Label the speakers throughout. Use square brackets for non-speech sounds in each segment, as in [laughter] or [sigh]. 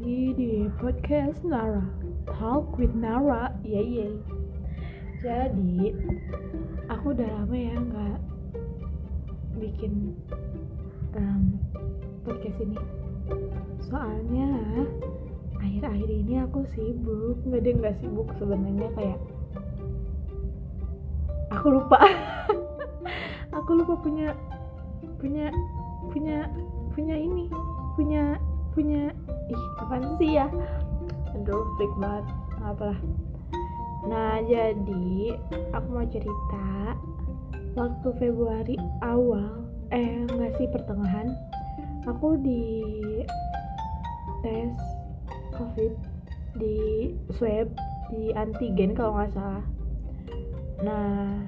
Speaker 1: lagi di podcast Nara. Talk with Nara. Yeay yeay Jadi Aku udah lama ya nggak Bikin um, Podcast ini. Soalnya Akhir-akhir ini aku sibuk. Nggak deh nggak sibuk sebenarnya kayak Aku lupa. [laughs] Aku lupa punya Punya Punya Punya ini Punya punya ih apaan sih ya? Aduh freak banget apalah nah jadi aku mau cerita waktu Februari awal eh enggak sih pertengahan aku di tes covid di swab di antigen kalau nggak salah. Nah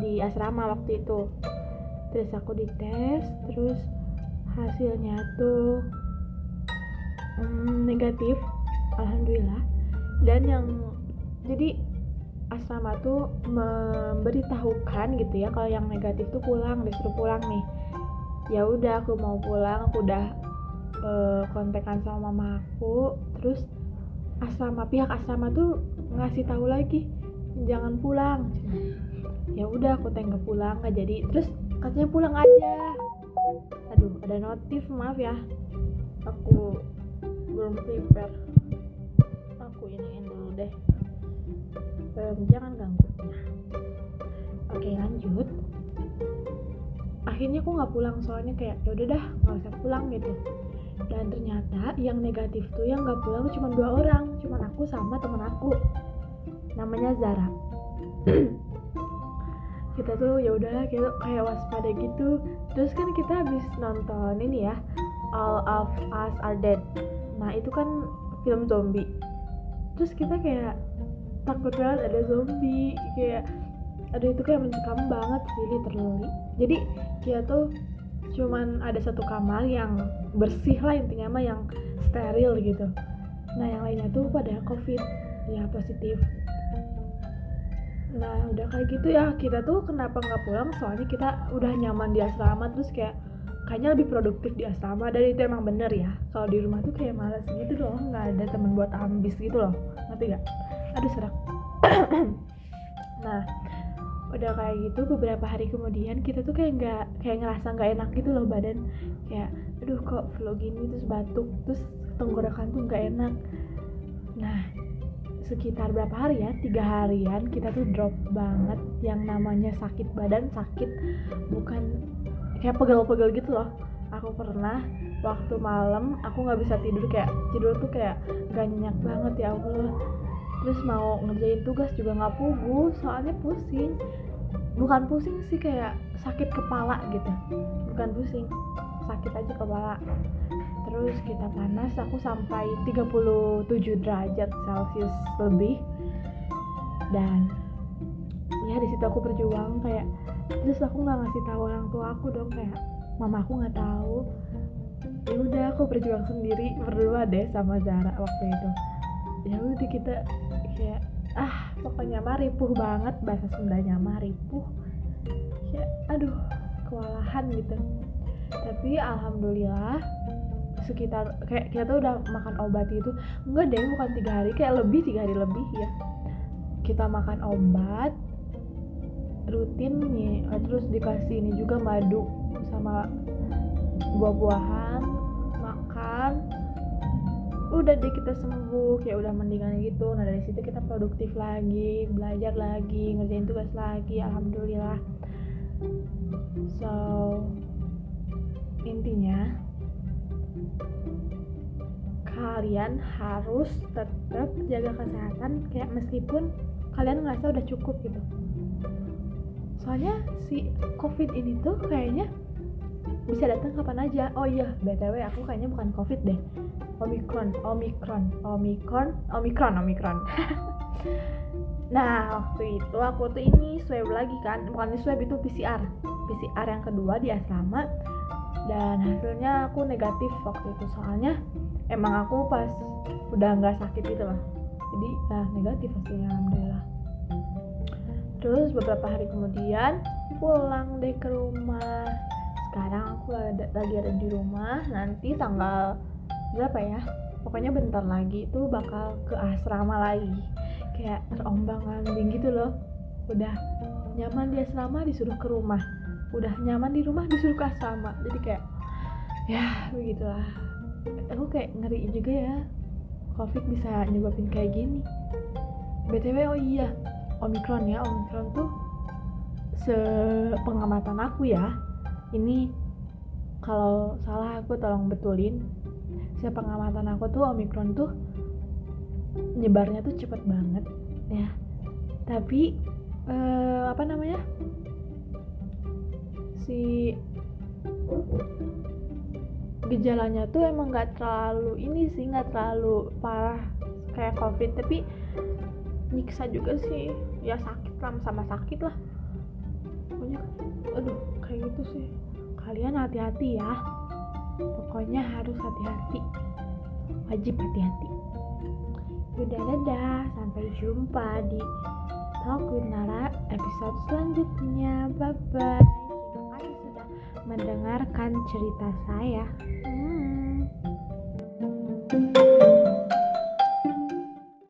Speaker 1: di asrama waktu itu. Terus aku dites terus hasilnya tuh hmm, negatif alhamdulillah. Dan yang jadi asrama tuh memberitahukan gitu ya kalau yang negatif tuh pulang disuruh pulang nih. Ya udah aku mau pulang aku udah uh, kontekan sama mama aku. Terus asrama pihak asrama tuh ngasih tahu lagi jangan pulang. Ya udah aku tengok pulang nggak jadi. Terus katanya pulang aja. Aduh ada notif maaf ya. Aku belum prepare. Aku iniin dulu deh. Um, jangan ganggu. Oke lanjut. Akhirnya aku nggak pulang soalnya kayak ya udah dah nggak usah pulang gitu. Dan ternyata yang negatif tuh yang nggak pulang cuma dua orang cuma aku sama temen aku. Namanya Zara. [clears throat] Kita tuh ya udah kayak kayak waspada gitu. Terus kan kita habis nonton ini ya All of Us Are Dead nah itu kan film zombie. Terus kita kayak takut banget ada zombie kayak aduh itu kayak mencekam banget sih literally. Jadi kita tuh cuman ada satu kamar yang bersih lah intinya mah yang steril gitu. Nah yang lainnya tuh pada covid ya positif. Nah udah kayak gitu ya kita tuh kenapa nggak pulang? Soalnya kita udah nyaman di asrama terus kayak kayaknya lebih produktif di asrama dan itu emang bener ya. Kalau di rumah tuh kayak males gitu loh nggak ada temen buat ambis gitu loh. Ngerti gak aduh serak. [coughs] Nah udah kayak gitu beberapa hari kemudian kita tuh kayak nggak kayak ngerasa nggak enak gitu loh badan. Kayak aduh kok flu gini terus batuk terus tenggorokan tuh nggak enak. Nah sekitar berapa hari ya? Tiga harian kita tuh drop banget yang namanya sakit badan sakit bukan kayak pegel-pegel gitu loh. Aku pernah waktu malam aku nggak bisa tidur kayak tidur tuh kayak gak nyenyak banget ya Allah. Terus mau ngerjain tugas juga nggak pugu soalnya pusing. Bukan pusing sih kayak sakit kepala gitu. Bukan pusing sakit aja kepala. Terus kita panas aku sampai 37 derajat celcius lebih. Dan ya di situ aku berjuang kayak terus aku nggak ngasih tahu orang tua aku dong kayak mama aku nggak tahu. Ya udah aku berjuang sendiri berdua deh sama Zara waktu itu. Ya udah kita kayak ah pokoknya maripuh banget bahasa Sundanya maripuh ya aduh kewalahan gitu. Tapi alhamdulillah sekitar kayak kita tuh udah makan obat itu enggak deh bukan tiga hari kayak lebih tiga hari lebih ya. Kita makan obat rutin nih eh, terus dikasih ini juga madu sama buah-buahan makan. Udah deh kita sembuh kayak udah mendingan gitu. Nah dari situ kita produktif lagi belajar lagi ngerjain tugas lagi alhamdulillah. So intinya kalian harus tetap jaga kesehatan kayak meskipun kalian ngerasa udah cukup gitu soalnya si covid ini tuh kayaknya bisa datang kapan aja. Oh iya btw aku kayaknya bukan covid deh. Omikron omikron omikron omikron omikron [laughs] nah waktu itu aku tuh ini swab lagi kan. Bukan swab itu PCR PCR yang kedua di asrama. Dan hasilnya aku negatif waktu itu. Soalnya emang aku pas udah nggak sakit gitu lah jadi nah negatif hasilnya alhamdulillah terus beberapa hari kemudian pulang deh ke rumah. Sekarang aku ada, lagi ada di rumah nanti tanggal berapa ya? Pokoknya bentar lagi itu bakal ke asrama lagi. Kayak terombang ambing gitu loh. Udah nyaman di asrama disuruh ke rumah. Udah nyaman di rumah disuruh ke asrama. Jadi kayak ya begitulah. Aku kayak ngeri juga ya covid bisa nyebabin kayak gini. Btw oh iya omikron ya. Omikron tuh sepengamatan aku ya. Ini kalau salah aku tolong betulin. Sepengamatan aku tuh omikron tuh nyebarnya tuh cepet banget ya. Tapi eh, apa namanya? Si gejalanya tuh emang nggak terlalu ini sih nggak terlalu parah kayak covid. Tapi nyiksa juga sih ya sakit lah sama sakit lah. Pokoknya aduh kayak gitu sih. Kalian hati-hati ya. Pokoknya harus hati-hati. Wajib hati-hati. Udah dadah. Sampai jumpa di Talk with Nara episode selanjutnya. Bye bye terima kasih sudah mendengarkan cerita saya. Hmm.